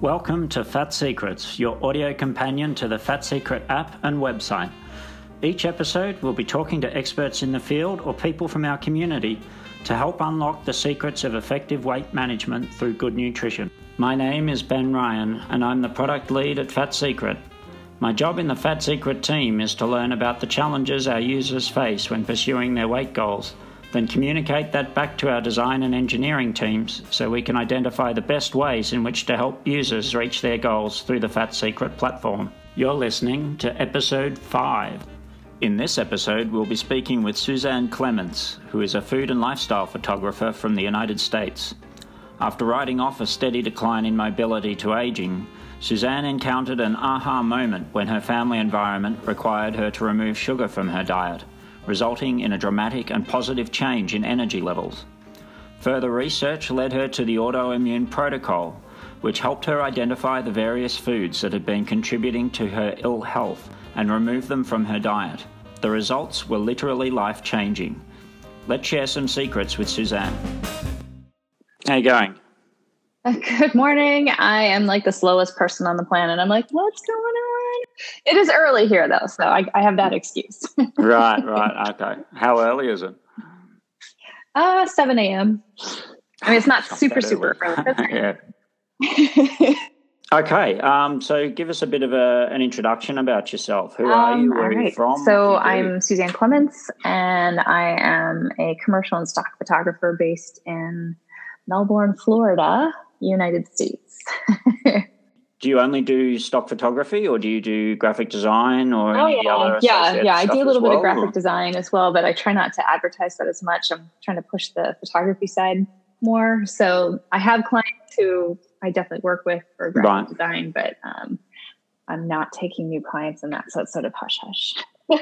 Welcome to Fat Secrets, your audio companion to the Fat Secret app and website. Each episode, we'll be talking to experts in the field or people from our community to help unlock the secrets of effective weight management through good nutrition. My name is Ben Ryan, and I'm the product lead at Fat Secret. My job in the Fat Secret team is to learn about the challenges our users face when pursuing their weight goals, then communicate that back to our design and engineering teams so we can identify the best ways in which to help users reach their goals through the Fat Secret platform. You're listening to episode 5. In this episode, we'll be speaking with Suzanne Clements, who is a food and lifestyle photographer from the United States. After writing off a steady decline in mobility to aging, Suzanne encountered an aha moment when her family environment required her to remove sugar from her diet, resulting in a dramatic and positive change in energy levels. Further research led her to the autoimmune protocol, which helped her identify the various foods that had been contributing to her ill health and remove them from her diet. The results were literally life changing. Let's share some secrets with Suzanne. How you going? Good morning. I am like the slowest person on the planet. I'm like, what's going on? It is early here though, so I, I have that excuse. right, right. Okay. How early is it? Uh, 7 a.m. I mean, it's not, super, super early. yeah. okay. Um, so give us a bit of a, an introduction about yourself. Who are you? Where right. are you from? So I'm Suzanne Clements, and I am a commercial and stock photographer based in Melbourne, Florida. United States. do you only do stock photography or do you do graphic design or oh, yeah. yeah yeah i do a little bit well, of graphic or? design as well but i try not to advertise that as much i'm trying to push the photography side more so i have clients who i definitely work with for graphic right. design but um, i'm not taking new clients and that so it's sort of hush hush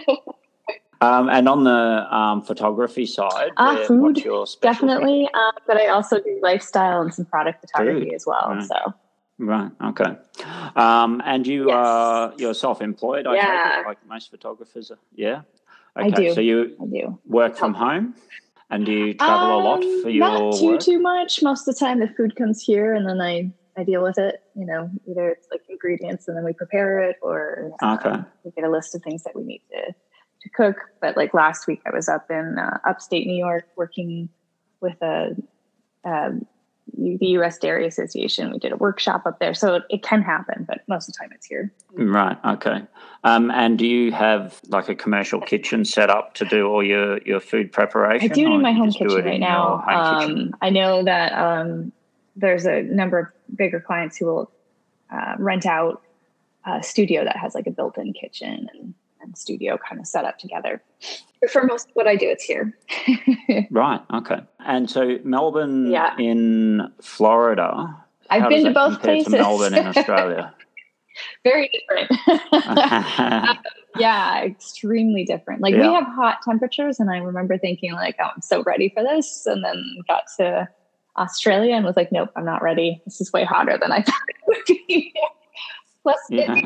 Um, and on the um, photography side, uh, food definitely, um, but I also do lifestyle and some product photography as well. Right. So right, okay. Um, and you yes. are you're self-employed, I yeah. It, like most photographers. Are. Yeah, okay. I do. So you I do work from home, and do you travel a lot um, for your not too work? too much. Most of the time, the food comes here, and then I I deal with it. You know, either it's like ingredients, and then we prepare it, or okay. Um, we get a list of things that we need to to cook. But like last week, I was up in uh, upstate New York working with a, um, the U.S. Dairy Association. We did a workshop up there, so it, it, can happen, but most of the time it's here. Right. Okay. Um, and do you have like a commercial kitchen set up to do all your your food preparation? I do it in my home kitchen right now. Um, I know that um, there's a number of bigger clients who will uh, rent out a studio that has like a built-in kitchen and and studio kind of set up together. But for most of what I do, it's here. right. Okay. And so Melbourne yeah. in Florida. I've been to both places. To Melbourne in Australia. Very different. uh, yeah, extremely different. Like yeah. we have hot temperatures, and I remember thinking like, "Oh, I'm so ready for this," and then got to Australia and was like, "Nope, I'm not ready. This is way hotter than I thought it would be." Plus, yeah.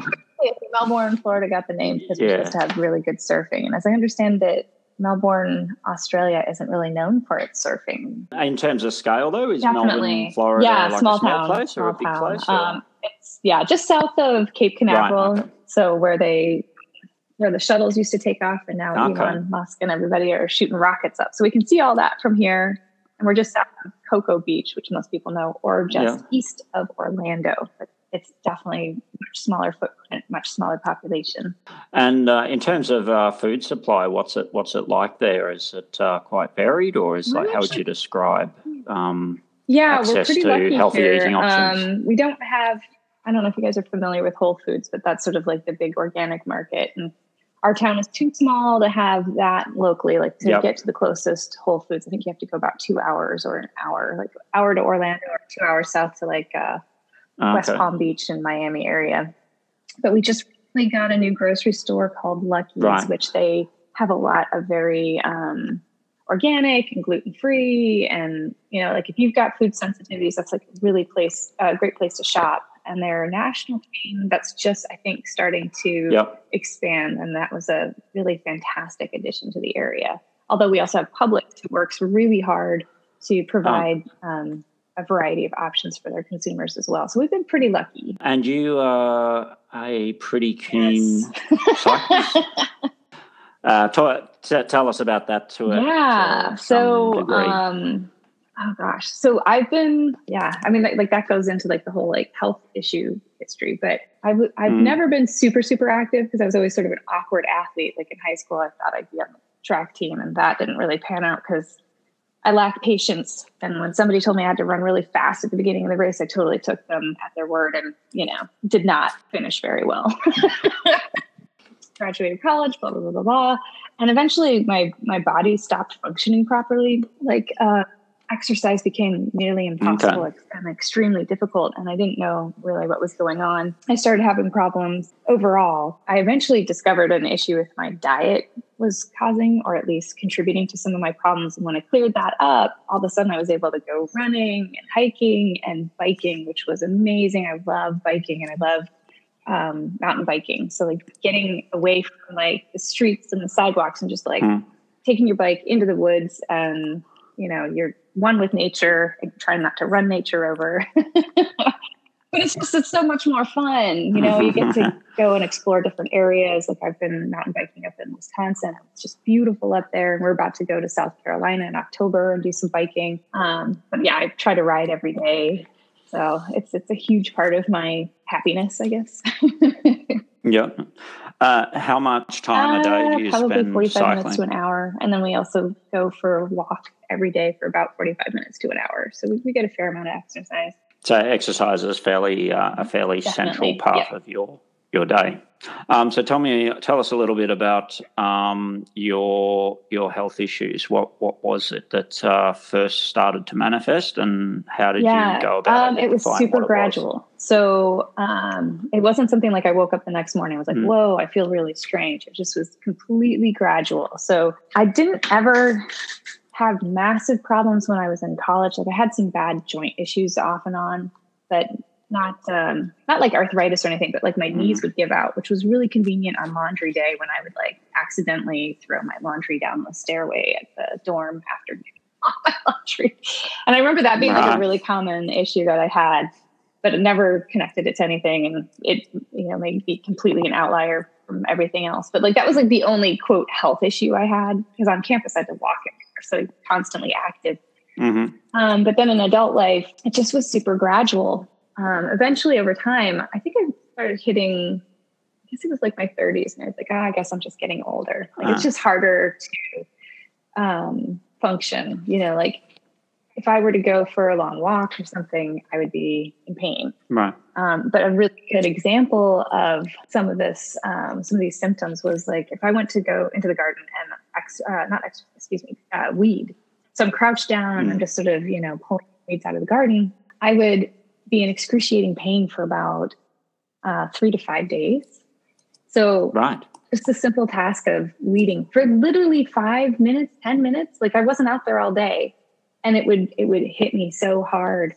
Melbourne, Florida got the name because we're supposed to have really good surfing. And as I understand it, Melbourne, Australia isn't really known for its surfing. In terms of scale, though, is Definitely. Melbourne, Florida, yeah, like small a small town, place small or a big town. place? Um, it's yeah, just south of Cape Canaveral. Right, okay. So where they where the shuttles used to take off, and now okay. Elon Musk and everybody are shooting rockets up. So we can see all that from here. And we're just south of Cocoa Beach, which most people know, or just yeah. east of Orlando. But it's definitely much smaller footprint, much smaller population. And uh, in terms of uh, food supply, what's it what's it like there? Is it uh, quite varied, or is like how would you describe? Um, yeah, we're pretty lucky healthy here. eating options. Um, we don't have. I don't know if you guys are familiar with Whole Foods, but that's sort of like the big organic market, and our town is too small to have that locally. Like to yep. get to the closest Whole Foods, I think you have to go about two hours or an hour, like hour to Orlando or two hours south to like uh, okay. West Palm Beach and Miami area. But we just recently got a new grocery store called Lucky's, right. which they have a lot of very um, organic and gluten free. And, you know, like if you've got food sensitivities, that's like a really place, a uh, great place to shop. And they're a national chain that's just, I think, starting to yep. expand. And that was a really fantastic addition to the area. Although we also have Publix who works really hard to provide oh. um, a variety of options for their consumers as well. So we've been pretty lucky. And you are a pretty keen yes. cyclist. uh, t- tell us about that to it. Yeah. To so, um, oh gosh. So I've been, yeah, I mean, like, like, that goes into like the whole like health issue history, but I've, I've mm. never been super, super active because I was always sort of an awkward athlete. Like in high school, I thought I'd be on the track team and that didn't really pan out because I lacked patience. And when somebody told me I had to run really fast at the beginning of the race, I totally took them at their word and, you know, did not finish very well. Graduated college, blah, blah, blah, blah, blah. And eventually my, my body stopped functioning properly. Like, uh, exercise became nearly impossible okay. and extremely difficult and i didn't know really what was going on. I started having problems overall. I eventually discovered an issue with my diet was causing or at least contributing to some of my problems. And when i cleared that up all of a sudden i was able to go running and hiking and biking which was amazing. I love biking and i love um, mountain biking. So like getting away from like the streets and the sidewalks and just like mm. taking your bike into the woods and you know you're one with nature and trying not to run nature over. but it's just it's so much more fun. You know, you get to go and explore different areas. Like I've been mountain biking up in Wisconsin. It's just beautiful up there. And we're about to go to South Carolina in October and do some biking. Um, but yeah, I try to ride every day. So it's it's a huge part of my happiness, I guess. yeah. Uh, how much time a day do you uh, probably spend 45 cycling? minutes to an hour. And then we also go for a walk every day for about 45 minutes to an hour. So we, we get a fair amount of exercise. So exercise is fairly uh, a fairly Definitely. central part yeah. of your your day. Um, so tell me, tell us a little bit about um, your your health issues. What what was it that uh, first started to manifest, and how did yeah, you go about um, it? It was super gradual. Was? So um, it wasn't something like I woke up the next morning. I was like, mm. "Whoa, I feel really strange." It just was completely gradual. So I didn't ever have massive problems when I was in college. Like I had some bad joint issues off and on, but not um, not like arthritis or anything, but like my mm-hmm. knees would give out, which was really convenient on laundry day when I would like accidentally throw my laundry down the stairway at the dorm after my laundry. And I remember that being like a really common issue that I had, but it never connected it to anything, and it you know may be completely an outlier from everything else. But like that was like the only quote health issue I had because on campus I had to walk everywhere, so constantly active. Mm-hmm. Um, but then in adult life, it just was super gradual um, eventually over time, I think I started hitting, I guess it was like my 30s, and I was like, oh, I guess I'm just getting older. Like uh it's just harder to um, function, you know, like if I were to go for a long walk or something, I would be in pain. Right. Um, but a really good example of some of this, um, some of these symptoms was like if I went to go into the garden and ex, uh, not ex, excuse me, uh, weed. So I'm crouched down. Mm. I'm just sort of you know pulling weeds out of the garden. I would be in excruciating pain for about uh, three to five days. So, right. Just a simple task of weeding for literally five minutes, 10 minutes. Like I wasn't out there all day and it would, it would hit me so hard.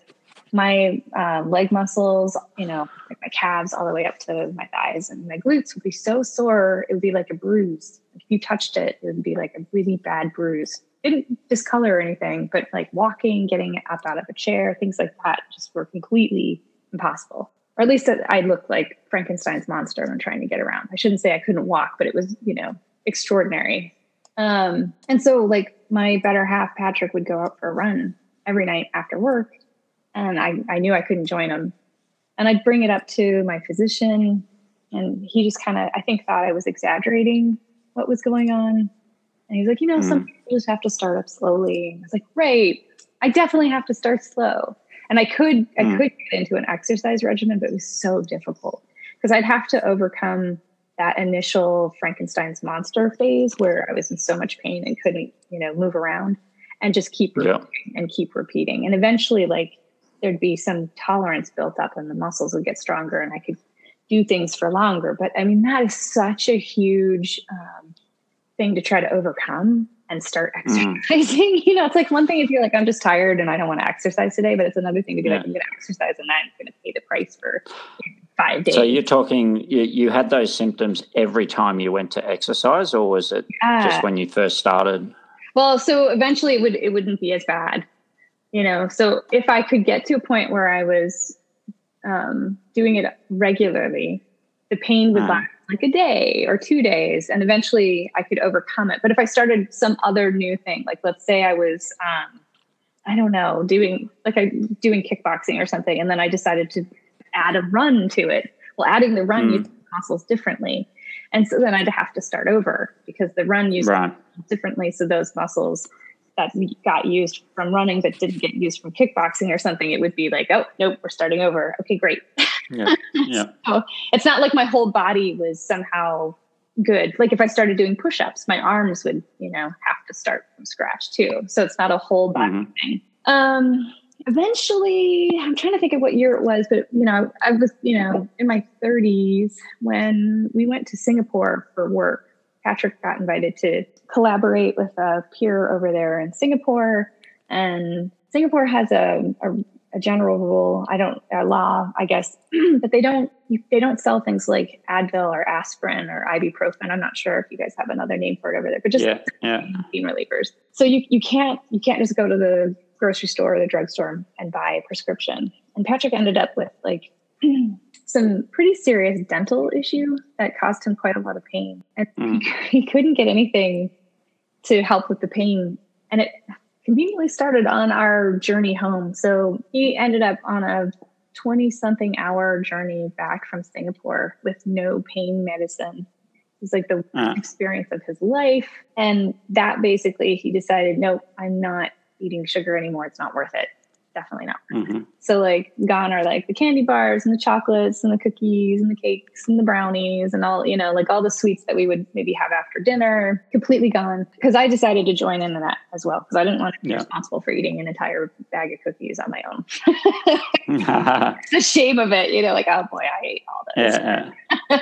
My uh, leg muscles, you know, like my calves all the way up to my thighs and my glutes would be so sore. It would be like a bruise. You touched it, it would be like a really bad bruise didn't discolor or anything, but like walking, getting up out of a chair, things like that just were completely impossible. Or at least I looked like Frankenstein's monster when trying to get around. I shouldn't say I couldn't walk, but it was, you know, extraordinary. Um, and so like my better half, Patrick, would go out for a run every night after work. And I, I knew I couldn't join him. And I'd bring it up to my physician, and he just kind of, I think, thought I was exaggerating what was going on. And he's like, you know, mm. some people just have to start up slowly. I was like, right, I definitely have to start slow. And I could, I mm. could get into an exercise regimen, but it was so difficult because I'd have to overcome that initial Frankenstein's monster phase where I was in so much pain and couldn't, you know, move around and just keep yeah. and keep repeating. And eventually, like, there'd be some tolerance built up and the muscles would get stronger and I could do things for longer. But I mean, that is such a huge um, thing to try to overcome and start mm. exercising. Mm. You know, it's like one thing if you're like, I'm just tired and I don't want to exercise today, but it's another thing to be yeah. like, I'm going to exercise and I'm going to pay the price for five days. So you're talking, you, you had those symptoms every time you went to exercise, or was it yeah. just when you first started? Well, so eventually it would it wouldn't be as bad. you know, so if I could get to a point where I was um, doing it regularly, the pain would uh. last like a day or two days, and eventually I could overcome it. But if I started some other new thing, like let's say I was, um, I don't know, doing like I doing kickboxing or something, and then I decided to add a run to it. Well, adding the run mm. uses muscles differently, and so then I'd have to start over because the run uses right. differently. So those muscles that got used from running but didn't get used from kickboxing or something, it would be like, oh, nope, we're starting over. Okay, great. Yeah. yeah. so it's not like my whole body was somehow good. Like if I started doing push ups, my arms would, you know, have to start from scratch too. So it's not a whole body mm-hmm. thing. Um, eventually, I'm trying to think of what year it was, but you know, I was, you know, in my 30s when we went to Singapore for work Patrick got invited to collaborate with a peer over there in Singapore. And Singapore has a, a, a general rule, I don't, a law, I guess, but they don't, they don't sell things like Advil or aspirin or ibuprofen. I'm not sure if you guys have another name for it over there, but just yeah, yeah. pain relievers. So you, you can't, you can't just go to the grocery store or the drugstore and buy a prescription. And Patrick ended up with like some pretty serious dental issue that caused him quite a lot of pain. And mm. he, he couldn't get anything to help with the pain. And it conveniently started on our journey home. So he ended up on a 20 something hour journey back from Singapore with no pain medicine. It was like the uh. experience of his life. And that basically, he decided, nope, I'm not eating sugar anymore. It's not worth it definitely not. Mm-hmm. So like gone are like the candy bars and the chocolates and the cookies and the cakes and the brownies and all, you know, like all the sweets that we would maybe have after dinner, completely gone. Because I decided to join in on that as well. Because I didn't want to be yeah. responsible for eating an entire bag of cookies on my own. the shame of it, you know, like, oh boy, I ate all this. Yeah.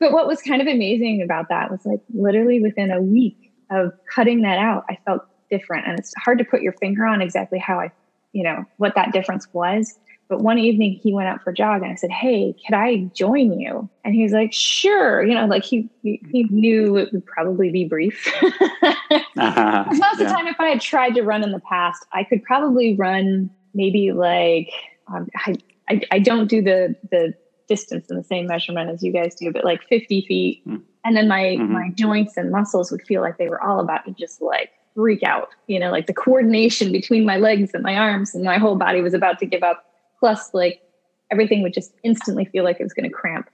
but what was kind of amazing about that was like literally within a week of cutting that out, I felt different. And it's hard to put your finger on exactly how I you know, what that difference was. But one evening he went out for a jog and I said, Hey, could I join you? And he was like, Sure. You know, like he he knew it would probably be brief. uh-huh. Most yeah. of the time, if I had tried to run in the past, I could probably run maybe like um, I, I, I don't do the the distance in the same measurement as you guys do, but like 50 feet. Mm. And then my mm-hmm. my joints and muscles would feel like they were all about to just like freak out. You know, like the coordination between my legs and my arms and my whole body was about to give up. Plus, like everything would just instantly feel like it was going to cramp.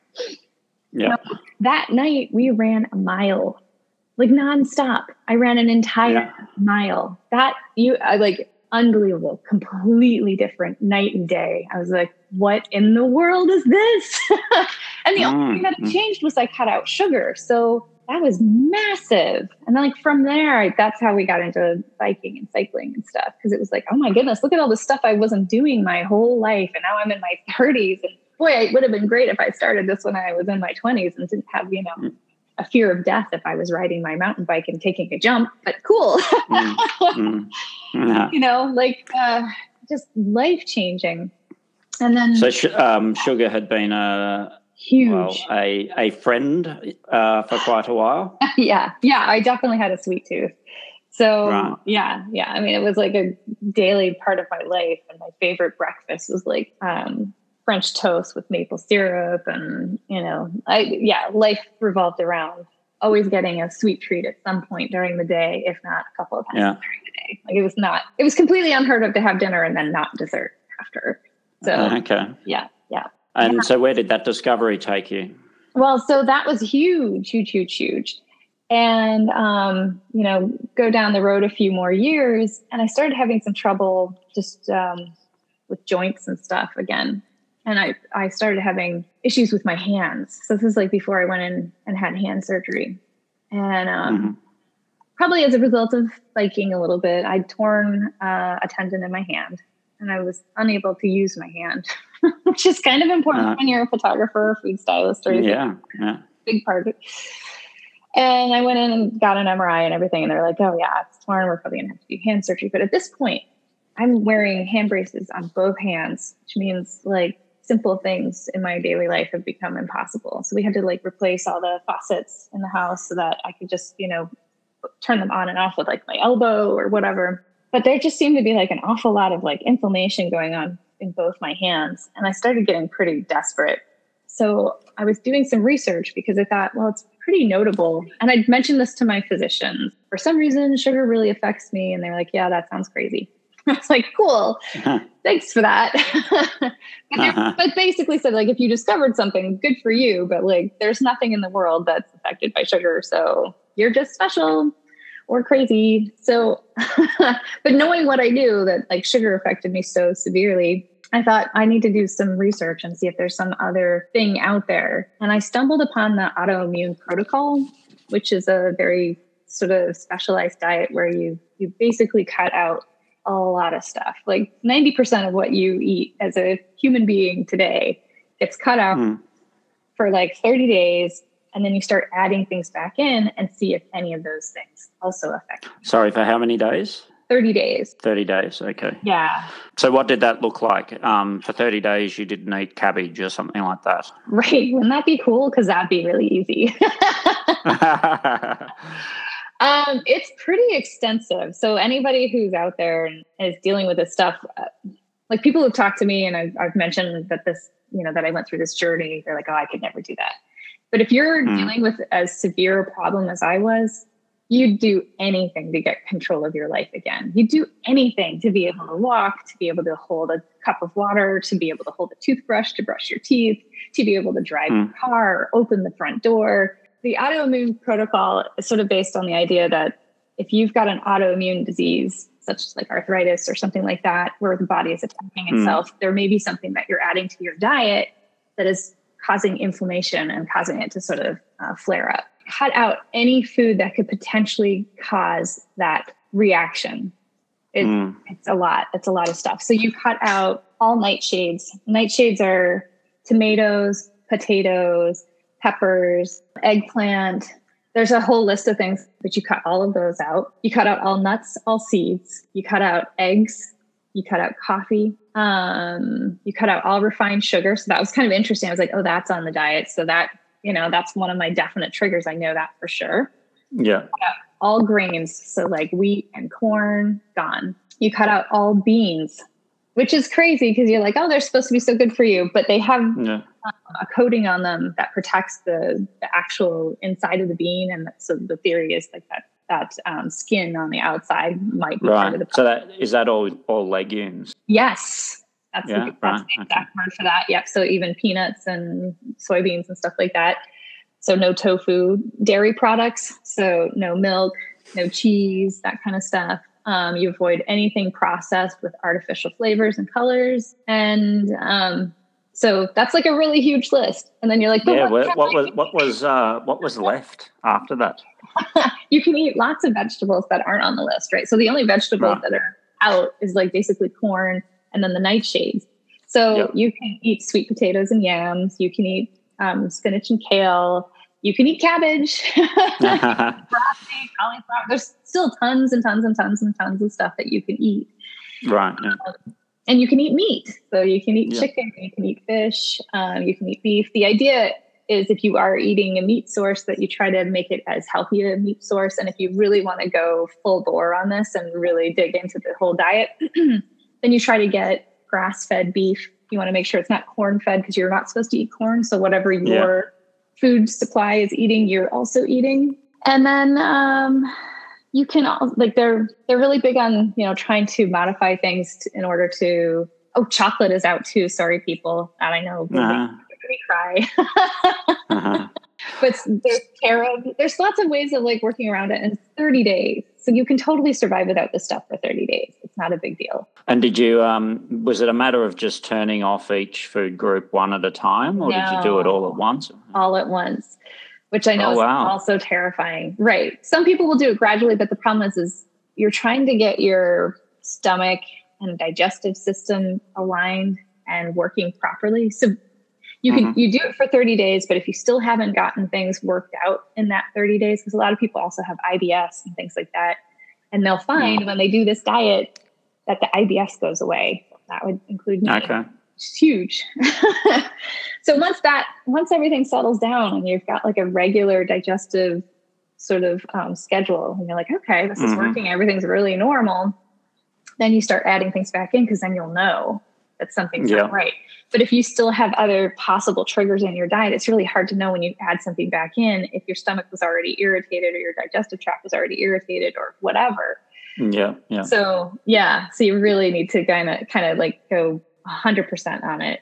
Yeah. that night we ran a mile, like nonstop. I ran an entire yeah. mile. That you I like unbelievable, completely different night and day. I was like, what in the world is this? and the mm, only thing that mm. changed was I cut out sugar. So that was massive. And then like from there, that's how we got into biking and cycling and stuff. Cause it was like, oh my goodness, look at all the stuff I wasn't doing my whole life. And now I'm in my 30s. And boy, it would have been great if I started this when I was in my 20s and didn't have, you know, a fear of death if I was riding my mountain bike and taking a jump. But cool. mm, mm, yeah. You know, like uh, just life changing. And then so um, sugar had been a Huge. Well, a a friend uh, for quite a while. yeah, yeah. I definitely had a sweet tooth. So right. yeah, yeah. I mean, it was like a daily part of my life, and my favorite breakfast was like um, French toast with maple syrup, and you know, I yeah, life revolved around always getting a sweet treat at some point during the day, if not a couple of times yeah. during the day. Like it was not, it was completely unheard of to have dinner and then not dessert after. So uh, okay, yeah, yeah. And yeah. so, where did that discovery take you? Well, so that was huge, huge, huge, huge. And, um, you know, go down the road a few more years, and I started having some trouble just um, with joints and stuff again. And I, I started having issues with my hands. So, this is like before I went in and had hand surgery. And um, mm-hmm. probably as a result of biking a little bit, I'd torn uh, a tendon in my hand and I was unable to use my hand, which is kind of important uh, when you're a photographer or food stylist or yeah, yeah. big part of it. And I went in and got an MRI and everything, and they're like, "Oh yeah, it's torn. We're probably gonna have to do hand surgery." But at this point, I'm wearing hand braces on both hands, which means like simple things in my daily life have become impossible. So we had to like replace all the faucets in the house so that I could just, you know, turn them on and off with like my elbow or whatever. but there just seemed to be like an awful lot of like inflammation going on in both my hands. And I started getting pretty desperate. So I was doing some research because I thought, well, it's pretty notable. And I'd mentioned this to my physicians. For some reason, sugar really affects me. And they were like, yeah, that sounds crazy. I was like, cool. Uh-huh. Thanks for that. but, uh-huh. but, basically said, like, if you discovered something, good for you. But like, there's nothing in the world that's affected by sugar. So you're just special or crazy. So, but knowing what I knew that like sugar affected me so severely, I thought I need to do some research and see if there's some other thing out there. And I stumbled upon the autoimmune protocol, which is a very sort of specialized diet where you you basically cut out a lot of stuff. Like 90% of what you eat as a human being today gets cut out mm. for like 30 days. And then you start adding things back in and see if any of those things also affect. You. Sorry, for how many days? 30 days. 30 days, okay. Yeah. So, what did that look like? Um, for 30 days, you didn't eat cabbage or something like that? Right. Wouldn't that be cool? Because that'd be really easy. Um, it's pretty extensive. So anybody who's out there and is dealing with this stuff, uh, like people who've talked to me and I've, I've mentioned that this, you know, that I went through this journey, they're like, oh, I could never do that. But if you're mm. dealing with as severe a problem as I was, you'd do anything to get control of your life again. You'd do anything to be able to walk, to be able to hold a cup of water, to be able to hold a toothbrush, to brush your teeth, to be able to drive mm. your car, or open the front door the autoimmune protocol is sort of based on the idea that if you've got an autoimmune disease, such as like arthritis or something like that, where the body is attacking hmm. itself, mm. there may be something that you're adding to your diet that is causing inflammation and causing it to sort of uh, flare up. Cut out any food that could potentially cause that reaction. It, mm. It's a lot. It's a lot of stuff. So you cut out all nightshades. Nightshades are tomatoes, potatoes, peppers, eggplant. There's a whole list of things, but you cut all of those out. You cut out all nuts, all seeds. You cut out eggs. You cut out coffee. Um, you cut out all refined sugar. So that was kind of interesting. I was like, oh, that's on the diet. So that, you know, that's one of my definite triggers. I know that for sure. Yeah. All grains. So like wheat and corn, gone. You cut out all beans, which is crazy because you're like, oh, they're supposed to be so good for you, but they have yeah. a coating on them that protects the, the actual inside of the bean, and so the theory is like that that um, skin on the outside might be right. part of the. So that is that all all legumes? Yes, that's yeah, the, that's right. the exact okay. word for that. Yep. So even peanuts and soybeans and stuff like that. So no tofu, dairy products. So no milk, no cheese, that kind of stuff. Um, you avoid anything processed with artificial flavors and colors. And um, so that's like a really huge list. And then you're like, yeah, what, what was what was uh, what was left after that? you can eat lots of vegetables that aren't on the list, right? So the only vegetables right. that are out is like basically corn and then the nightshades. So yep. you can eat sweet potatoes and yams. You can eat um, spinach and kale you can eat cabbage, broccoli, cauliflower. There's still tons and tons and tons and tons of stuff that you can eat. Right. Yeah. Um, and you can eat meat. So you can eat yeah. chicken, you can eat fish, um, you can eat beef. The idea is if you are eating a meat source that you try to make it as healthy a meat source. And if you really want to go full bore on this and really dig into the whole diet, then you try to get grass fed beef. You want to make sure it's not corn fed because you're not supposed to eat corn. So whatever your food supply is eating, you're also eating. And then um, you can like they're they're really big on you know trying to modify things to, in order to. Oh, chocolate is out too. Sorry, people. That I know. Uh-huh. Me cry. uh-huh. But there's carob. There's lots of ways of like working around it in 30 days. So you can totally survive without this stuff for 30 days. It's not a big deal. And did you, um, was it a matter of just turning off each food group one at a time or no, did you do it all at once? All at once, which I know oh, is also terrifying. Right. Some people will do it gradually, but the problem is, is you're trying to get your stomach and digestive system aligned and working properly. So you can mm-hmm. you do it for 30 days but if you still haven't gotten things worked out in that 30 days because a lot of people also have ibs and things like that and they'll find mm-hmm. when they do this diet that the ibs goes away that would include me. okay it's huge so once that once everything settles down and you've got like a regular digestive sort of um, schedule and you're like okay this is mm-hmm. working everything's really normal then you start adding things back in because then you'll know that something's yeah. not right. But if you still have other possible triggers in your diet, it's really hard to know when you add something back in if your stomach was already irritated or your digestive tract was already irritated or whatever. Yeah, yeah. So yeah, so you really need to kind of kind of like go 100% on it.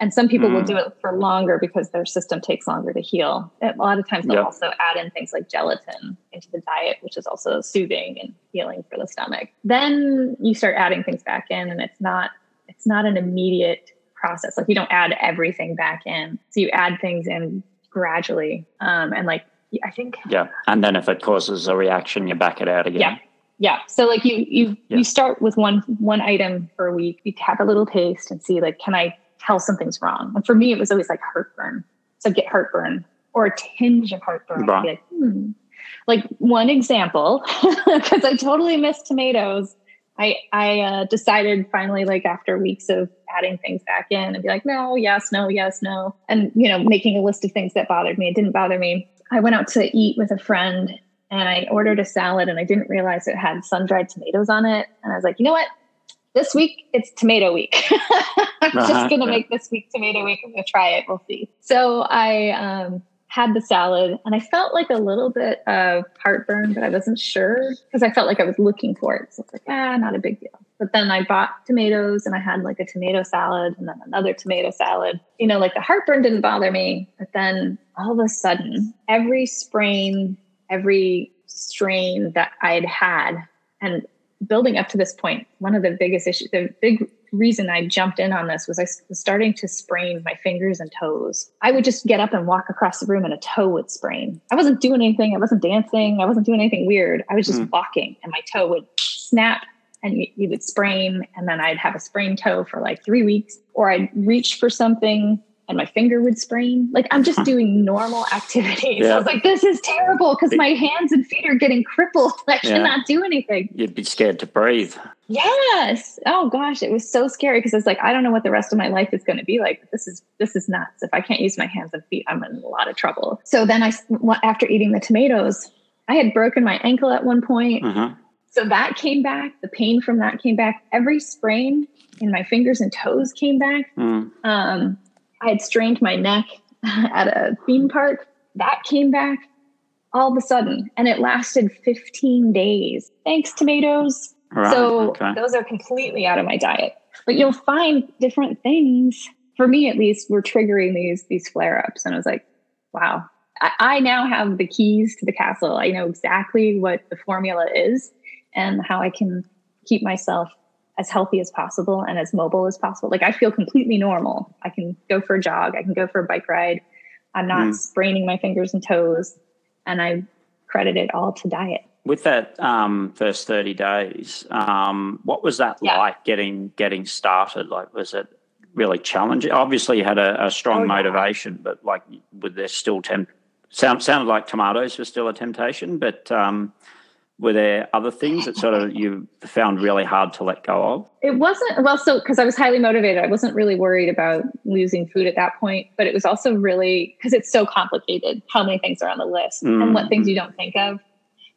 And some people mm. will do it for longer because their system takes longer to heal. A lot of times they'll yep. also add in things like gelatin into the diet, which is also soothing and healing for the stomach. Then you start adding things back in and it's not it's not an immediate process. Like you don't add everything back in. So you add things in gradually. Um, and like I think Yeah. And then if it causes a reaction, you back it out again. Yeah. Yeah. So like you you yeah. you start with one one item for a week, you have a little taste and see like, can I tell something's wrong? And for me it was always like heartburn. So get heartburn or a tinge of heartburn. I'd like, hmm. Like one example, because I totally miss tomatoes I I uh, decided finally, like after weeks of adding things back in, and be like, no, yes, no, yes, no, and you know, making a list of things that bothered me. It didn't bother me. I went out to eat with a friend, and I ordered a salad, and I didn't realize it had sun dried tomatoes on it. And I was like, you know what? This week it's tomato week. I'm uh-huh, just gonna make this week tomato week. I'm gonna try it. We'll see. So I um, had the salad and I felt like a little bit of heartburn, but I wasn't sure because I felt like I was looking for it. So it's like, ah, not a big deal. But then I bought tomatoes and I had like a tomato salad and then another tomato salad. You know, like the heartburn didn't bother me. But then all of a sudden, every sprain, every strain that I'd had, and building up to this point, one of the biggest issues, the big reason I jumped in on this was I was starting to sprain my fingers and toes. I would just get up and walk across the room and a toe would sprain. I wasn't doing anything. I wasn't dancing. I wasn't doing anything weird. I was just mm. walking and my toe would snap and you, you would sprain. And then I'd have a sprained toe for like three weeks or I'd reach for something and my finger would sprain. Like I'm just doing normal activities. Yeah. I was like, this is terrible because my hands and feet are getting crippled. I yeah. cannot do anything. You'd be scared to breathe. Yes. Oh gosh, it was so scary because it's like I don't know what the rest of my life is going to be like. This is this is nuts. If I can't use my hands and feet, I'm in a lot of trouble. So then I, after eating the tomatoes, I had broken my ankle at one point. Uh-huh. So that came back. The pain from that came back. Every sprain in my fingers and toes came back. Mm. Um, I had strained my neck at a theme park. That came back all of a sudden, and it lasted 15 days. Thanks, tomatoes. Right, so okay. those are completely out of my diet. But you'll find different things. For me, at least, were triggering these these flare ups, and I was like, "Wow!" I, I now have the keys to the castle. I know exactly what the formula is and how I can keep myself as healthy as possible and as mobile as possible. Like I feel completely normal. I can go for a jog, I can go for a bike ride. I'm not mm. spraining my fingers and toes, and I credit it all to diet. With that um, first 30 days, um, what was that yeah. like getting getting started? Like, was it really challenging? Obviously, you had a, a strong oh, motivation, yeah. but like, would there still tempt? Sound, sounded like tomatoes were still a temptation, but um, were there other things that sort of you found really hard to let go of? It wasn't well, so because I was highly motivated, I wasn't really worried about losing food at that point. But it was also really because it's so complicated how many things are on the list mm. and what things you don't think of.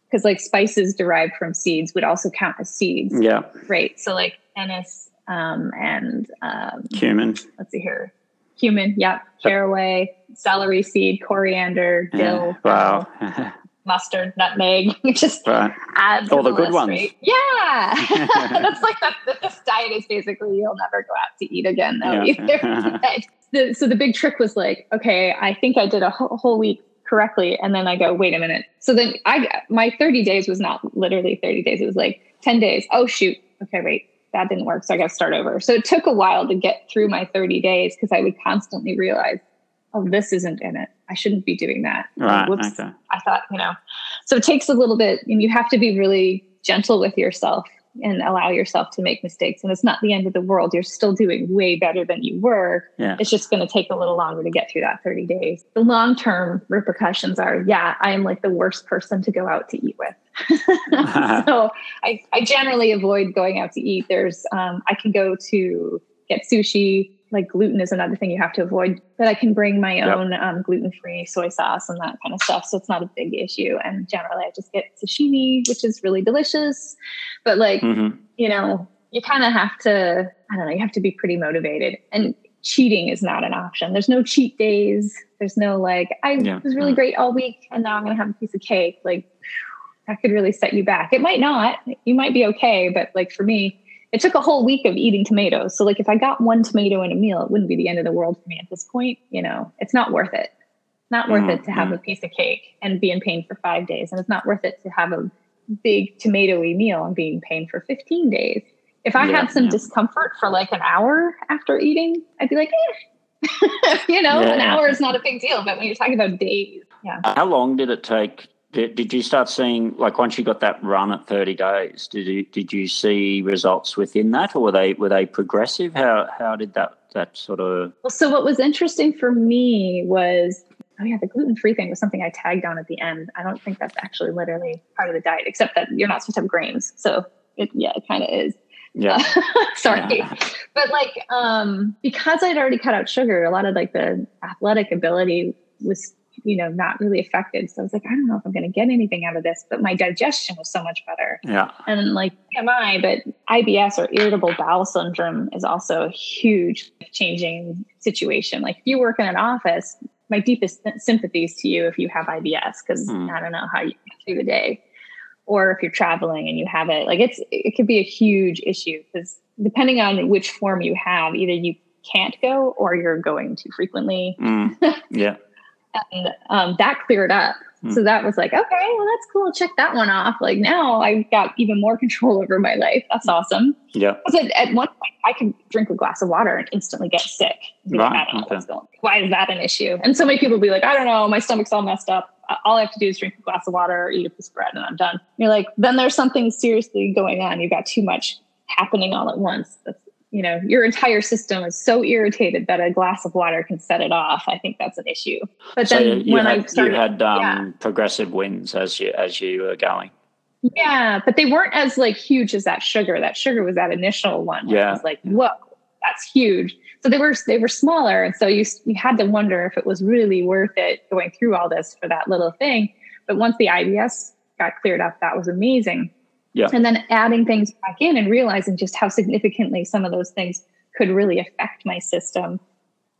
Because like spices derived from seeds would also count as seeds. Yeah. Right. So like anise um, and um, cumin. Let's see here. Cumin, yep. Caraway, celery seed, coriander, dill. Yeah. Wow. mustard, nutmeg, just right. add all the good ones. Yeah, that's like that. This diet is basically you'll never go out to eat again though. Yeah. the, so the big trick was like, okay, I think I did a whole, whole week correctly, and then I go, wait a minute. So then I my 30 days was not literally 30 days. It was like 10 days. Oh shoot. Okay, wait. That didn't work. So I got to start over. So it took a while to get through my 30 days because I would constantly realize oh, this isn't in it. I shouldn't be doing that. Right. Whoops. Okay. I thought, you know, so it takes a little bit and you have to be really gentle with yourself and allow yourself to make mistakes. And it's not the end of the world. You're still doing way better than you were. Yeah. It's just going to take a little longer to get through that 30 days. The long term repercussions are, yeah, I am like the worst person to go out to eat with. so I, I generally avoid going out to eat. There's, um, I can go to get sushi like gluten is another thing you have to avoid. But I can bring my yep. own um, gluten free soy sauce and that kind of stuff. So it's not a big issue. And generally, I just get sashimi, which is really delicious. But like, mm-hmm. you know, you kind of have to, I don't know, you have to be pretty motivated. And cheating is not an option. There's no cheat days. There's no like, I yeah. was really great all week and now I'm going to have a piece of cake. Like, that could really set you back. It might not. You might be okay. But like for me, it took a whole week of eating tomatoes. So like if I got one tomato in a meal, it wouldn't be the end of the world for me at this point. You know, it's not worth it. Not worth it to have mm-hmm. a piece of cake and be in pain for five days. And it's not worth it to have a big tomatoey meal and be in pain for 15 days. If I yeah, had some discomfort for like an hour after eating, I'd be like, eh. you know, an hour is not a big deal. But when you're talking about days, yeah. How long did it take did, did you start seeing like once you got that run at 30 days did you did you see results within that or were they were they progressive? How how did that that sort of well so what was interesting for me was oh yeah the gluten-free thing was something i tagged on at the end. I don't think that's actually literally part of the diet except that you're not supposed to have grains. So it yeah it kind of is. Yeah. Sorry. Yeah. but like um because i'd already cut out sugar a lot of like the athletic ability was you know, not really affected. So I was like, I don't know if I'm going to get anything out of this, but my digestion was so much better. Yeah. And like MI, but IBS or irritable bowel syndrome is also a huge changing situation. Like if you work in an office, my deepest sympathies to you if you have IBS, because mm. I don't know how you get through the day. Or if you're traveling and you have it, like it's, it could be a huge issue because depending on which form you have, either you can't go or you're going too frequently. Mm. Yeah and um, that cleared up. Mm. So that was like, okay, well, that's cool. Check that one off. Like now I've got even more control over my life. That's awesome. Yeah. Because at, at one point I could drink a glass of water and instantly get sick. Right. Okay. Why is that an issue? And so many people be like, I don't know, my stomach's all messed up. All I have to do is drink a glass of water or eat a piece of bread and I'm done. You're like, then there's something seriously going on. You've got too much happening all at once. That's you know your entire system is so irritated that a glass of water can set it off. I think that's an issue. But so then when had, i started you had um, yeah. progressive wins as you as you were going. Yeah but they weren't as like huge as that sugar. That sugar was that initial one yeah was like whoa that's huge. So they were they were smaller and so you you had to wonder if it was really worth it going through all this for that little thing. But once the ibs got cleared up that was amazing yeah. And then adding things back in and realizing just how significantly some of those things could really affect my system.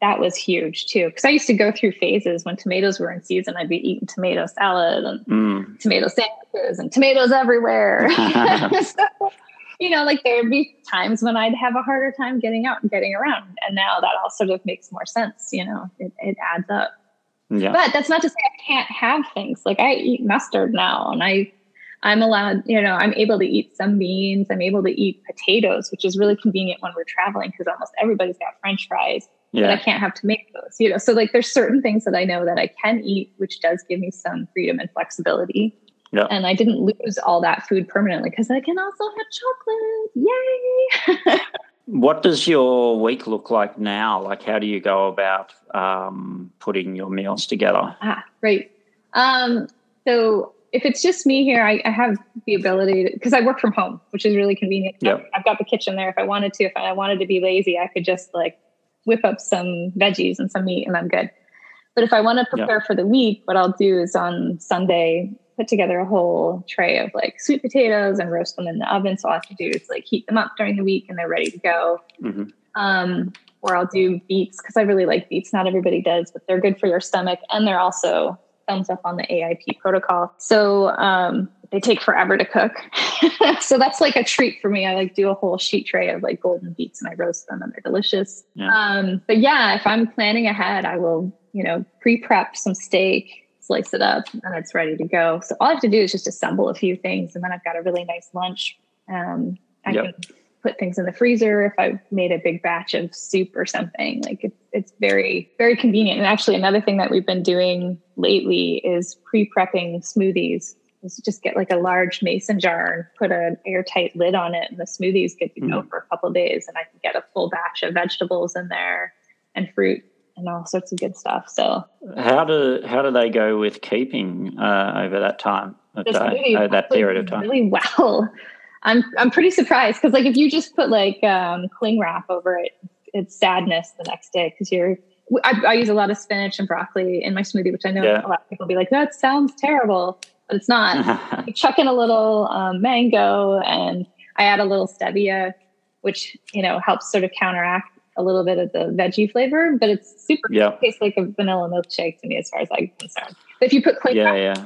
That was huge too. Cause I used to go through phases when tomatoes were in season. I'd be eating tomato salad and mm. tomato sandwiches and tomatoes everywhere. so, you know, like there'd be times when I'd have a harder time getting out and getting around. And now that all sort of makes more sense. You know, it, it adds up. Yeah. But that's not to say I can't have things. Like I eat mustard now and I I'm allowed, you know, I'm able to eat some beans. I'm able to eat potatoes, which is really convenient when we're traveling because almost everybody's got French fries. Yeah. But I can't have tomatoes, you know. So like, there's certain things that I know that I can eat, which does give me some freedom and flexibility. Yeah. And I didn't lose all that food permanently because I can also have chocolate. Yay! what does your week look like now? Like, how do you go about um, putting your meals together? Ah, right. Um, so if it's just me here, I, I have the ability because I work from home, which is really convenient. Yep. I've got the kitchen there. If I wanted to, if I wanted to be lazy, I could just like whip up some veggies and some meat and I'm good. But if I want to prepare yep. for the week, what I'll do is on Sunday, put together a whole tray of like sweet potatoes and roast them in the oven. So all I have to do is like heat them up during the week and they're ready to go. Mm-hmm. Um, or I'll do beets because I really like beets. Not everybody does, but they're good for your stomach and they're also thumbs up on the AIP protocol. So um, they take forever to cook. so that's like a treat for me. I like do a whole sheet tray of like golden beets and I roast them and they're delicious. Yeah. Um, but yeah, if I'm planning ahead, I will, you know, pre-prep some steak, slice it up, and it's ready to go. So all I have to do is just assemble a few things and then I've got a really nice lunch. Um, I yep. can put things in the freezer if I've made a big batch of soup or something. Like it's it's very very convenient. And actually, another thing that we've been doing lately is pre-prepping smoothies. Is just get like a large mason jar and put an airtight lid on it, and the smoothies get to go mm. for a couple days, and I can get a full batch of vegetables in there and fruit and all sorts of good stuff. So how do how do they go with keeping uh, over that time? Of day, uh, that period of time really well I'm I'm pretty surprised because like if you just put like um, cling wrap over it, it's sadness the next day because you're I, I, use a lot of spinach and broccoli in my smoothie, which I know yeah. a lot of people be like, that sounds terrible, but it's not. you chuck in a little um, mango and I add a little stevia, which, you know, helps sort of counteract a little bit of the veggie flavor, but it's super, yep. tastes like a vanilla milkshake to me as far as I'm concerned. But if you put cling, yeah, wrap, yeah.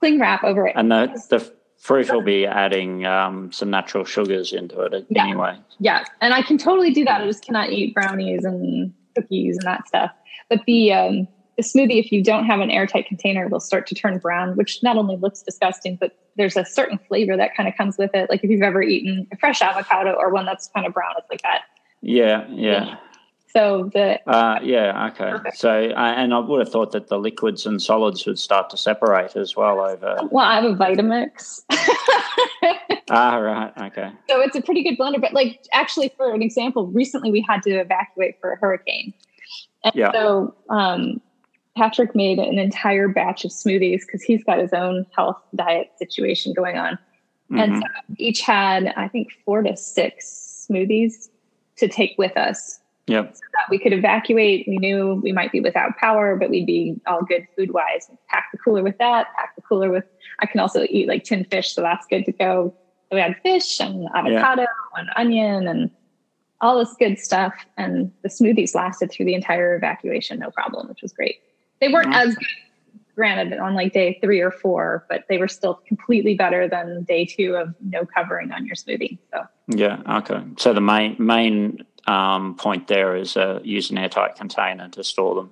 cling wrap over it. And the, the fruit will be adding um, some natural sugars into it yeah. anyway. Yeah. And I can totally do that. I just cannot eat brownies and cookies and that stuff. But the um, the smoothie, if you don't have an airtight container, will start to turn brown, which not only looks disgusting, but there's a certain flavor that kind of comes with it. Like if you've ever eaten a fresh avocado or one that's kind of brown, it's like that. Yeah, yeah. So the uh, yeah, okay. So uh, and I would have thought that the liquids and solids would start to separate as well over. Well, I have a Vitamix. ah, right. Okay. So it's a pretty good blender. But like, actually, for an example, recently we had to evacuate for a hurricane. And yeah. so um, Patrick made an entire batch of smoothies because he's got his own health diet situation going on. Mm-hmm. And so each had, I think, four to six smoothies to take with us. Yep. So that we could evacuate. We knew we might be without power, but we'd be all good food wise. Pack the cooler with that, pack the cooler with, I can also eat like tin fish, so that's good to go. So we had fish and avocado yeah. and onion and all this good stuff. And the smoothies lasted through the entire evacuation, no problem, which was great. They weren't mm-hmm. as good, granted, on like day three or four, but they were still completely better than day two of no covering on your smoothie. So yeah, okay. So the main main um, point there is uh, use an airtight container to store them.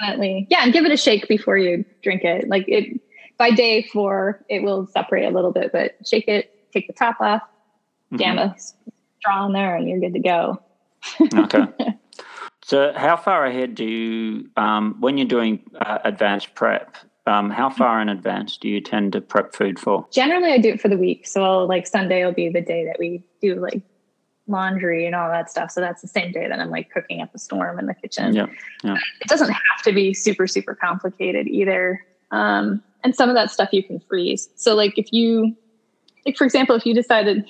Definitely, yeah, and give it a shake before you drink it. Like it by day four, it will separate a little bit, but shake it, take the top off, jam mm-hmm. a straw in there, and you're good to go. okay. So, how far ahead do you, um, when you're doing uh, advanced prep, um, how far in advance do you tend to prep food for? Generally, I do it for the week. So, like Sunday will be the day that we do like laundry and all that stuff. So that's the same day that I'm like cooking up a storm in the kitchen. Yeah, yeah. It doesn't have to be super super complicated either. Um, and some of that stuff you can freeze. So like if you, like for example, if you decided,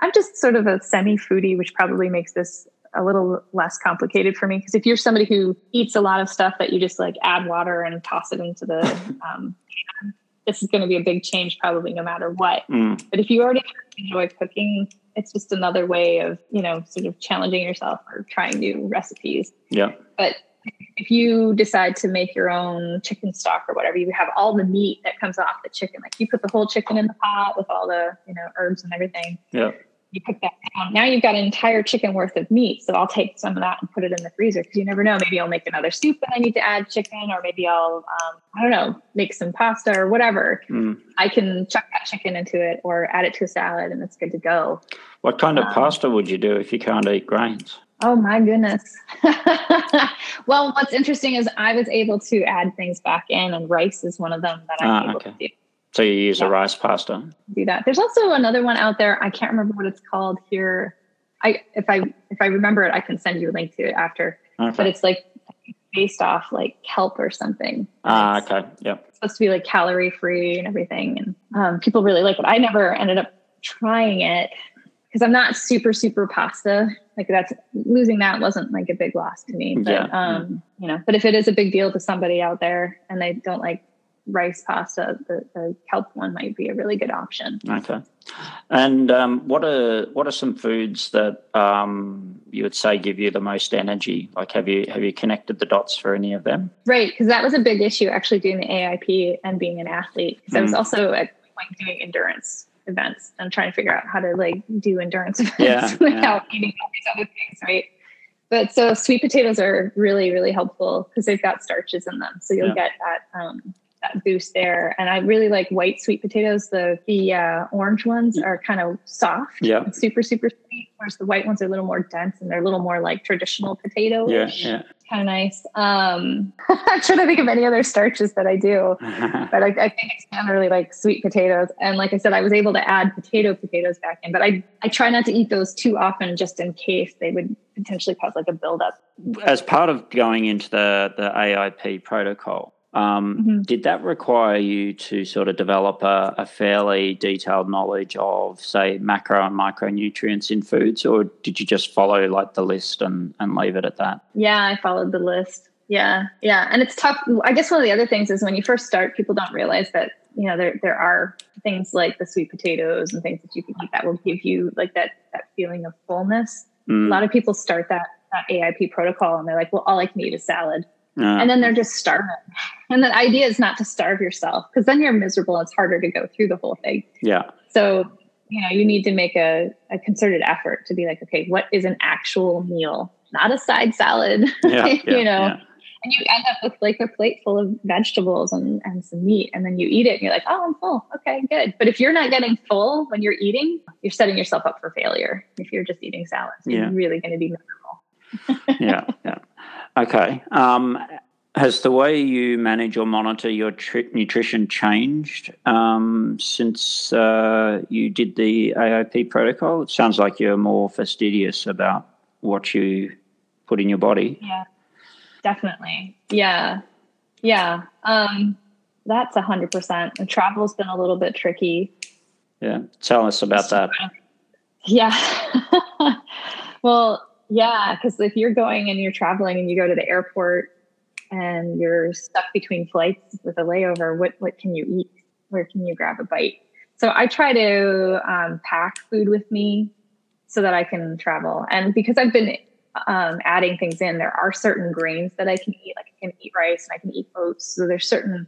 I'm just sort of a semi foodie, which probably makes this a little less complicated for me because if you're somebody who eats a lot of stuff that you just like add water and toss it into the um, this is going to be a big change probably no matter what mm. but if you already enjoy cooking it's just another way of you know sort of challenging yourself or trying new recipes. Yeah. But if you decide to make your own chicken stock or whatever you have all the meat that comes off the chicken. Like you put the whole chicken in the pot with all the you know herbs and everything. Yeah you put that down. Now you've got an entire chicken worth of meat. So I'll take some of that and put it in the freezer because you never know. Maybe I'll make another soup and I need to add chicken, or maybe I'll, um, I don't know, make some pasta or whatever. Mm. I can chuck that chicken into it or add it to a salad and it's good to go. What kind of um, pasta would you do if you can't eat grains? Oh my goodness. well, what's interesting is I was able to add things back in, and rice is one of them that I'm ah, able okay. to do. So you use yeah. a rice pasta. Do that. There's also another one out there. I can't remember what it's called here. I if I if I remember it, I can send you a link to it after. Okay. But it's like based off like kelp or something. Ah, okay. Yeah. Supposed to be like calorie free and everything, and um, people really like it. I never ended up trying it because I'm not super super pasta. Like that's losing that wasn't like a big loss to me. But yeah. um, you know, but if it is a big deal to somebody out there and they don't like rice pasta, the, the kelp one might be a really good option. Okay. And um, what are what are some foods that um, you would say give you the most energy? Like, have you have you connected the dots for any of them? Right, because that was a big issue actually doing the AIP and being an athlete. Because mm. I was mm. also at like doing endurance events and trying to figure out how to like do endurance events yeah, without yeah. eating all these other things, right? But so sweet potatoes are really really helpful because they've got starches in them, so you'll yeah. get that um, that boost there. And I really like white sweet potatoes. The the uh, orange ones are kind of soft, yeah, super super sweet. Whereas the white ones are a little more dense and they're a little more like traditional potato. Yeah, yeah. Kind of nice. Um, I'm trying to think of any other starches that I do, but I, I think it's generally like sweet potatoes. And like I said, I was able to add potato potatoes back in, but I I try not to eat those too often, just in case they would potentially cause like a buildup. As part of going into the the AIP protocol, Um, mm-hmm. Did that require you to sort of develop a, a, fairly detailed knowledge of, say, macro and micronutrients in foods, or did you just follow like the list and, and leave it at that? Yeah, I followed the list. Yeah, yeah, and it's tough. I guess one of the other things is when you first start, people don't realize that you know there there are things like the sweet potatoes and things that you can eat that will give you like that that feeling of fullness. Mm. A lot of people start that that AIP protocol and they're like, well, all I can eat is salad. Uh, and then they're just starving. And the idea is not to starve yourself because then you're miserable. It's harder to go through the whole thing. Yeah. So, you know, you need to make a, a concerted effort to be like, okay, what is an actual meal? Not a side salad, yeah, you yeah, know? Yeah. And you end up with like a plate full of vegetables and, and some meat. And then you eat it and you're like, oh, I'm full. Okay, good. But if you're not getting full when you're eating, you're setting yourself up for failure. If you're just eating salads, you're really going to be miserable. yeah. Yeah. Okay. Um, has the way you manage or monitor your tri- nutrition changed um, since uh, you did the AIP protocol? It sounds like you're more fastidious about what you put in your body. Yeah, definitely. Yeah, yeah. Um, that's a hundred percent. The travel's been a little bit tricky. Yeah, tell us about that. Yeah. well, yeah, because if you're going and you're traveling and you go to the airport and you're stuck between flights with a layover, what what can you eat? Where can you grab a bite? So I try to um, pack food with me so that I can travel. And because I've been um, adding things in, there are certain grains that I can eat. Like I can eat rice and I can eat oats. So there's certain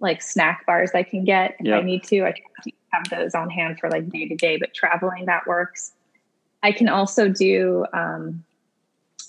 like snack bars I can get if yep. I need to. I can have those on hand for like day to day, but traveling that works. I can also do um,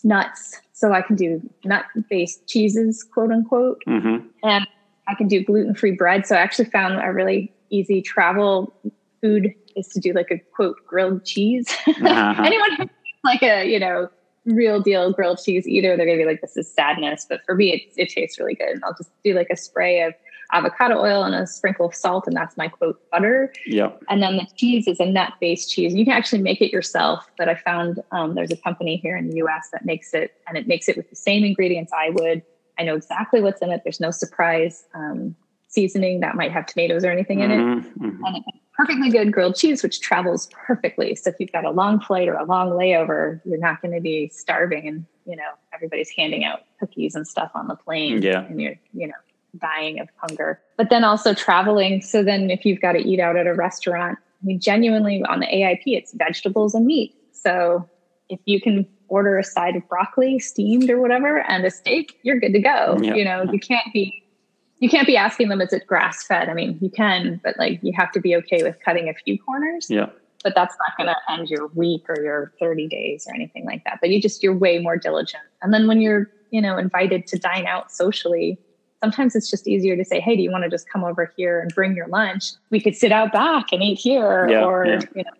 nuts. So I can do nut based cheeses, quote unquote. Mm-hmm. And I can do gluten free bread. So I actually found a really easy travel food is to do like a quote grilled cheese. Uh-huh. Anyone like a, you know, real deal grilled cheese either, they're gonna be like, this is sadness. But for me, it, it tastes really good. And I'll just do like a spray of avocado oil and a sprinkle of salt, and that's my quote butter. Yeah. And then the cheese is a nut based cheese. You can actually make it yourself, but I found um, there's a company here in the US that makes it, and it makes it with the same ingredients I would. I know exactly what's in it. There's no surprise um, seasoning that might have tomatoes or anything in it. Mm-hmm. mm-hmm. And it's perfectly good grilled cheese, which travels perfectly. So if you've got a long flight or a long layover, you're not going to be starving and, you know, everybody's handing out cookies and stuff on the plane. Yeah. And you're, you know, dying of hunger. But then also traveling. So then if you've got to eat out at a restaurant, I mean, genuinely on the AIP, it's vegetables and meat. So if you can order a side of broccoli steamed or whatever and a steak, you're good to go. Yep. You know, you can't be you can't be asking them is it grass fed? I mean, you can, but like you have to be okay with cutting a few corners. Yeah. But that's not going to end your week or your 30 days or anything like that. But you just you're way more diligent. And then when you're, you know, invited to dine out socially, sometimes it's just easier to say, hey, do you want to just come over here and bring your lunch? We could sit out back and eat here, yeah, or yeah. you know,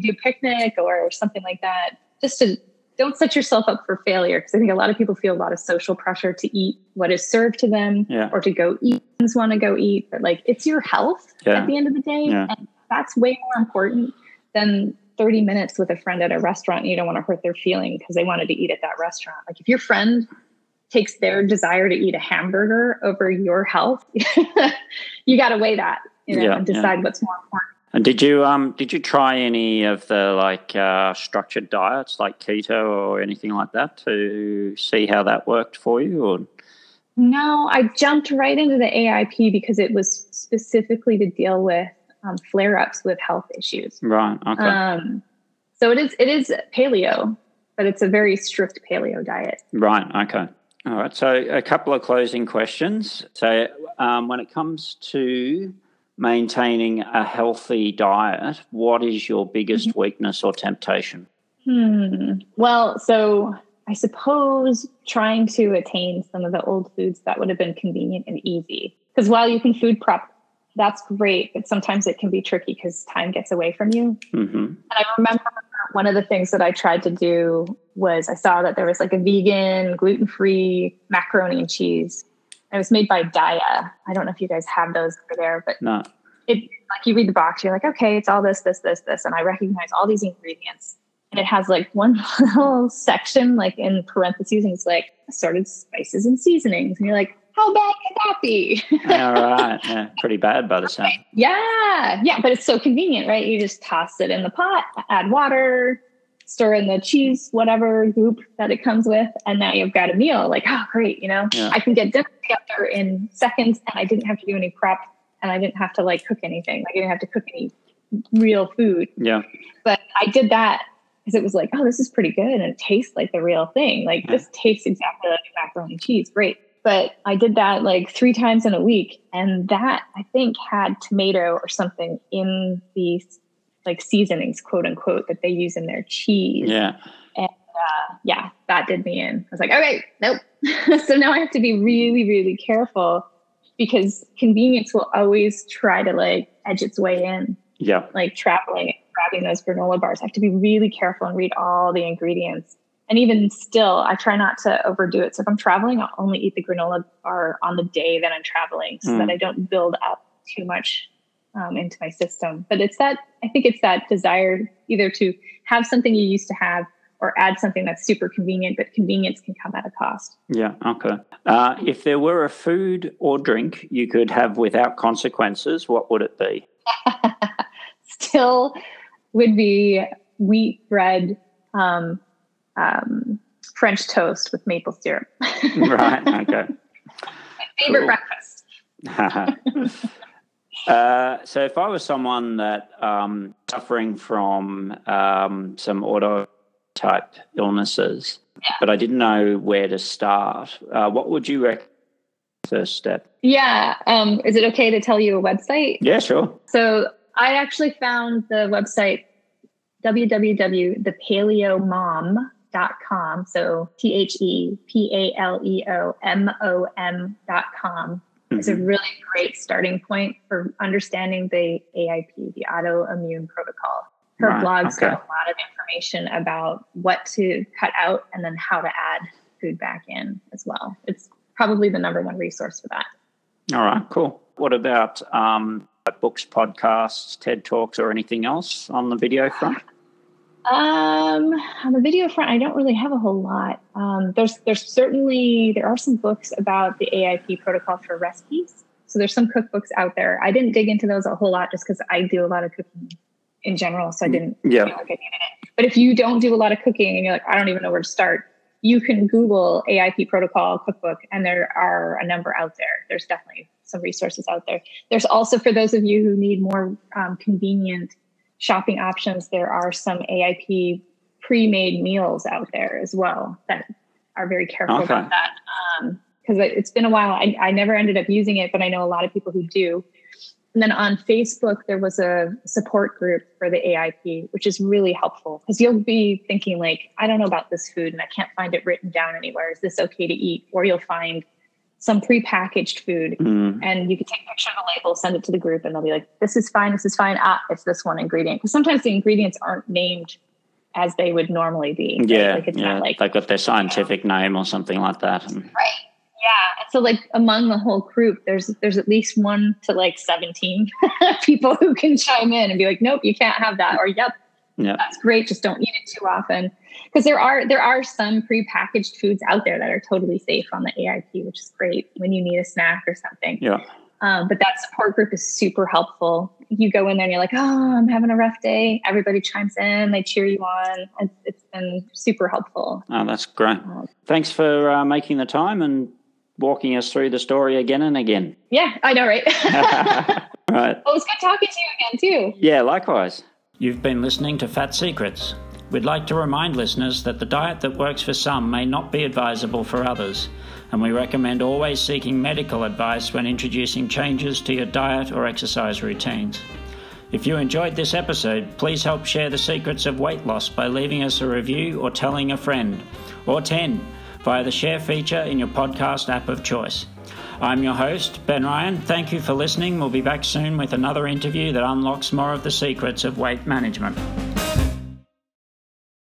do a picnic or something like that. Just to don't set yourself up for failure because I think a lot of people feel a lot of social pressure to eat what is served to them yeah. or to go eat want to go eat. But like it's your health at the end of the day. And that's way more important than 30 minutes with a friend at a restaurant and you don't want to hurt their feeling because they wanted to eat at that restaurant. Like if your friend takes their desire to eat a hamburger over your health, you got to weigh that, you know, yeah, and decide yeah. what's more important. And did you um did you try any of the like uh, structured diets like keto or anything like that to see how that worked for you or? No, I jumped right into the AIP because it was specifically to deal with um, flare ups with health issues. Right. Okay. Um, so it is it is paleo, but it's a very strict paleo diet. Right. Okay. All right. So, a couple of closing questions. So, um, when it comes to maintaining a healthy diet, what is your biggest mm-hmm. weakness or temptation? Hmm. Well, so I suppose trying to attain some of the old foods that would have been convenient and easy. Because while you can food prep, that's great, but sometimes it can be tricky because time gets away from you. Mm-hmm. And I remember one of the things that I tried to do was I saw that there was like a vegan, gluten free macaroni and cheese. It was made by Daiya. I don't know if you guys have those over there, but no. it like you read the box, you're like, okay, it's all this, this, this, this, and I recognize all these ingredients. And it has like one little section, like in parentheses, and it's like assorted spices and seasonings. And you're like, how bad could that be? All right. Yeah, pretty bad by the sound. Yeah. Yeah. But it's so convenient, right? You just toss it in the pot, add water, stir in the cheese, whatever goop that it comes with, and now you've got a meal. Like, oh, great. You know, yeah. I can get dinner together in seconds and I didn't have to do any prep and I didn't have to like cook anything. Like, I didn't have to cook any real food. Yeah. But I did that because it was like, oh, this is pretty good and it tastes like the real thing. Like, yeah. this tastes exactly like macaroni and cheese. Great but I did that like three times in a week. And that I think had tomato or something in these like seasonings, quote unquote, that they use in their cheese. Yeah. And uh, yeah, that did me in. I was like, okay, nope. so now I have to be really, really careful because convenience will always try to like edge its way in. Yeah. Like traveling, grabbing those granola bars. I have to be really careful and read all the ingredients and even still, I try not to overdo it. So if I'm traveling, I'll only eat the granola bar on the day that I'm traveling so mm. that I don't build up too much um, into my system. But it's that, I think it's that desire either to have something you used to have or add something that's super convenient, but convenience can come at a cost. Yeah, okay. Uh, if there were a food or drink you could have without consequences, what would it be? Still would be wheat bread um, um, French toast with maple syrup. right. Okay. My favorite breakfast. uh, so, if I was someone that um, suffering from um, some auto type illnesses, yeah. but I didn't know where to start, uh, what would you recommend? First step. Yeah. Um, is it okay to tell you a website? Yeah, sure. So I actually found the website www.thepaleomom.com dot com. So T H E P A L E O M O M dot com mm-hmm. is a really great starting point for understanding the AIP, the autoimmune protocol. Her right. blog's okay. got a lot of information about what to cut out and then how to add food back in as well. It's probably the number one resource for that. All right, cool. What about um, books, podcasts, TED Talks, or anything else on the video front? Um, on the video front, I don't really have a whole lot. Um, there's there's certainly there are some books about the AIP protocol for recipes. So there's some cookbooks out there. I didn't dig into those a whole lot just because I do a lot of cooking in general, so I didn't yeah. feel like I needed it. But if you don't do a lot of cooking and you're like, I don't even know where to start, you can Google AIP protocol cookbook, and there are a number out there. There's definitely some resources out there. There's also for those of you who need more um, convenient shopping options, there are some AIP pre-made meals out there as well that are very careful okay. about that. Because um, it's been a while. I, I never ended up using it, but I know a lot of people who do. And then on Facebook, there was a support group for the AIP, which is really helpful because you'll be thinking like, I don't know about this food and I can't find it written down anywhere. Is this okay to eat? Or you'll find some pre-packaged food mm. and you can take a picture of the label send it to the group and they'll be like this is fine this is fine ah it's this one ingredient because sometimes the ingredients aren't named as they would normally be yeah like, it's yeah. Not like like with their scientific you know. name or something like that right yeah so like among the whole group there's there's at least one to like 17 people who can chime in and be like nope you can't have that or yep yeah. that's great just don't eat it too often because there are there are some pre-packaged foods out there that are totally safe on the AIP, which is great when you need a snack or something. Yeah. Um, but that support group is super helpful. You go in there and you're like, oh, I'm having a rough day. Everybody chimes in, they cheer you on. it's, it's been super helpful. Oh, that's great. Um, Thanks for uh, making the time and walking us through the story again and again. Yeah, I know, right? right. Well, it was good talking to you again, too. Yeah, likewise. You've been listening to Fat Secrets. We'd like to remind listeners that the diet that works for some may not be advisable for others, and we recommend always seeking medical advice when introducing changes to your diet or exercise routines. If you enjoyed this episode, please help share the secrets of weight loss by leaving us a review or telling a friend, or 10, via the share feature in your podcast app of choice. I'm your host, Ben Ryan. Thank you for listening. We'll be back soon with another interview that unlocks more of the secrets of weight management.